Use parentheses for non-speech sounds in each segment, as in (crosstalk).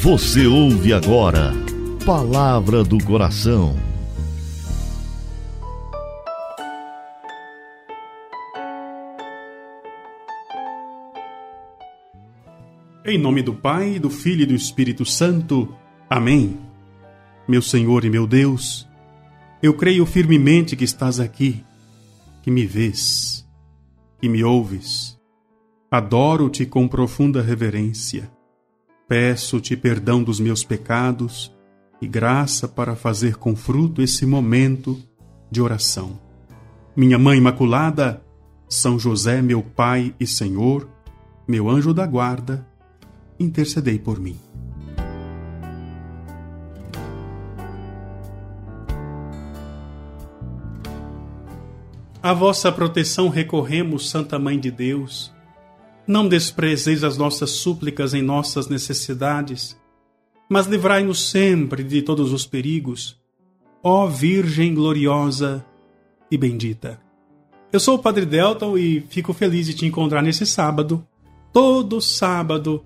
Você ouve agora Palavra do Coração. Em nome do Pai, do Filho e do Espírito Santo. Amém. Meu Senhor e meu Deus, eu creio firmemente que estás aqui, que me vês, que me ouves. Adoro-te com profunda reverência. Peço-te perdão dos meus pecados e graça para fazer com fruto esse momento de oração. Minha Mãe Imaculada, São José, meu Pai e Senhor, meu anjo da guarda, intercedei por mim. A vossa proteção recorremos, Santa Mãe de Deus. Não desprezeis as nossas súplicas em nossas necessidades, mas livrai-nos sempre de todos os perigos. Ó Virgem gloriosa e bendita. Eu sou o Padre Delton e fico feliz de te encontrar nesse sábado. Todo sábado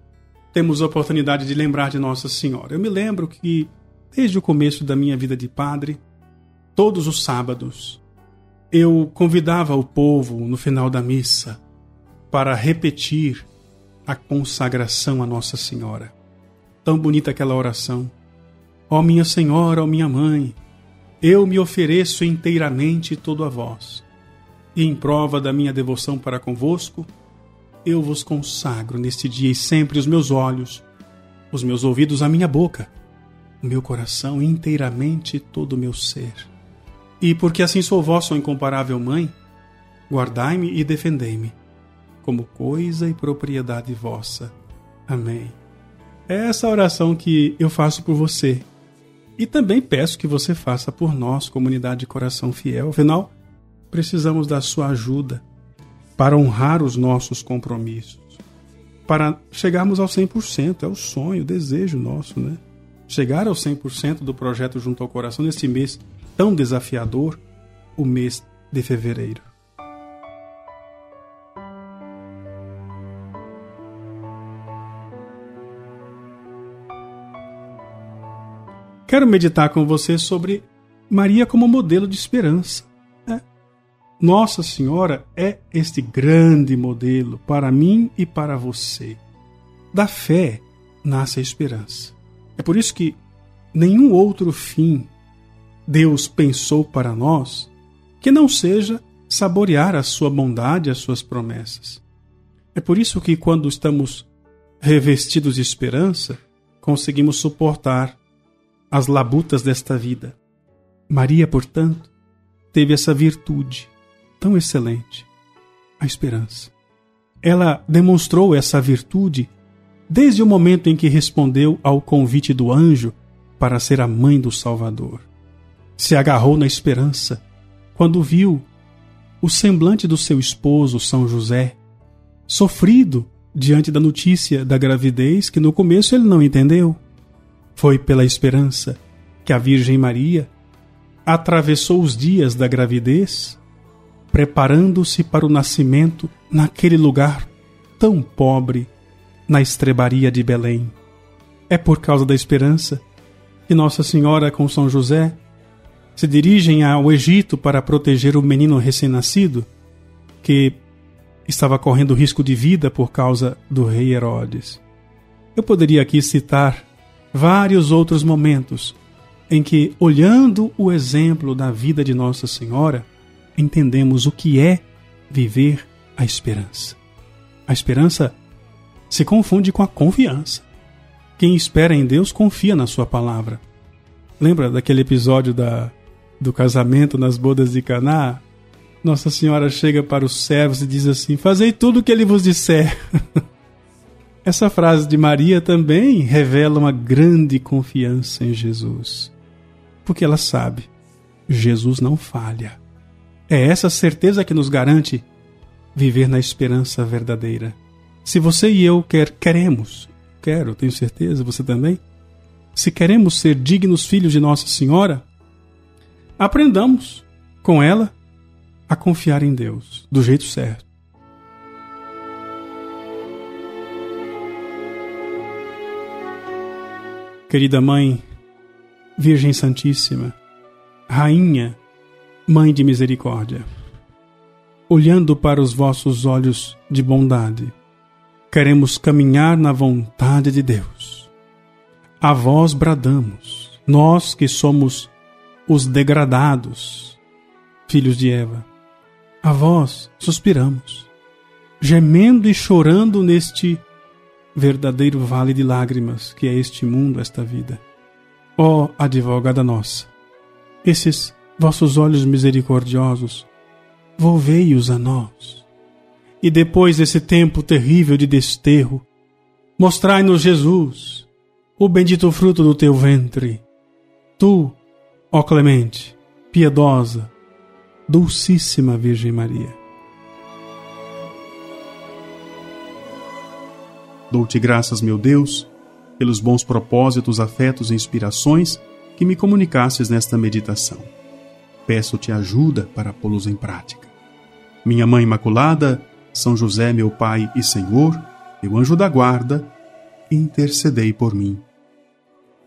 temos a oportunidade de lembrar de Nossa Senhora. Eu me lembro que, desde o começo da minha vida de padre, todos os sábados, eu convidava o povo no final da missa para repetir a consagração a Nossa Senhora. Tão bonita aquela oração. Ó oh, minha Senhora, ó oh, minha Mãe, eu me ofereço inteiramente todo a vós. E em prova da minha devoção para convosco, eu vos consagro neste dia e sempre os meus olhos, os meus ouvidos, a minha boca, o meu coração inteiramente todo o meu ser. E porque assim sou vossa incomparável mãe, guardai-me e defendei-me, como coisa e propriedade vossa. Amém. É essa oração que eu faço por você. E também peço que você faça por nós, comunidade de coração fiel. Afinal, precisamos da sua ajuda para honrar os nossos compromissos, para chegarmos ao 100%. É o sonho, o desejo nosso, né? Chegar ao 100% do projeto Junto ao Coração neste mês tão desafiador o mês de fevereiro. Quero meditar com você sobre Maria como modelo de esperança. É. Nossa Senhora é este grande modelo para mim e para você. Da fé nasce a esperança. É por isso que nenhum outro fim Deus pensou para nós que não seja saborear a sua bondade, as suas promessas. É por isso que, quando estamos revestidos de esperança, conseguimos suportar as labutas desta vida. Maria, portanto, teve essa virtude tão excelente, a esperança. Ela demonstrou essa virtude desde o momento em que respondeu ao convite do anjo para ser a mãe do Salvador se agarrou na esperança quando viu o semblante do seu esposo, São José, sofrido diante da notícia da gravidez que no começo ele não entendeu. Foi pela esperança que a Virgem Maria atravessou os dias da gravidez, preparando-se para o nascimento naquele lugar tão pobre, na estrebaria de Belém. É por causa da esperança que Nossa Senhora com São José se dirigem ao Egito para proteger o menino recém-nascido, que estava correndo risco de vida por causa do rei Herodes. Eu poderia aqui citar vários outros momentos em que, olhando o exemplo da vida de Nossa Senhora, entendemos o que é viver a esperança. A esperança se confunde com a confiança. Quem espera em Deus confia na Sua palavra. Lembra daquele episódio da do casamento nas bodas de Caná, Nossa Senhora chega para os servos e diz assim: Fazei tudo o que ele vos disser. (laughs) Essa frase de Maria também revela uma grande confiança em Jesus, porque ela sabe, Jesus não falha. É essa certeza que nos garante viver na esperança verdadeira. Se você e eu quer, queremos, quero, tenho certeza, você também, se queremos ser dignos filhos de Nossa Senhora, aprendamos com ela a confiar em Deus do jeito certo. Querida Mãe, Virgem Santíssima, Rainha, Mãe de Misericórdia, olhando para os vossos olhos de bondade, queremos caminhar na vontade de Deus. A vós bradamos, nós que somos os degradados, filhos de Eva. A vós suspiramos, gemendo e chorando neste verdadeiro vale de lágrimas que é este mundo, esta vida. Ó advogada nossa, esses vossos olhos misericordiosos, volvei-os a nós. E depois desse tempo terrível de desterro, mostrai-nos Jesus, o bendito fruto do teu ventre. Tu, ó clemente, piedosa, Dulcíssima Virgem Maria. Dou-te graças, meu Deus, pelos bons propósitos, afetos e inspirações que me comunicastes nesta meditação. Peço-te ajuda para pô-los em prática. Minha Mãe Imaculada, São José, meu Pai e Senhor, meu anjo da guarda, intercedei por mim.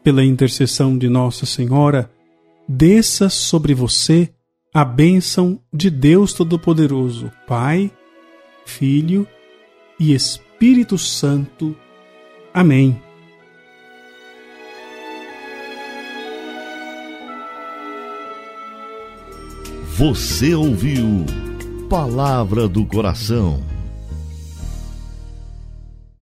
Pela intercessão de Nossa Senhora, desça sobre você a bênção de Deus Todo-Poderoso, Pai, Filho e Espírito Santo. Amém. Você ouviu Palavra do Coração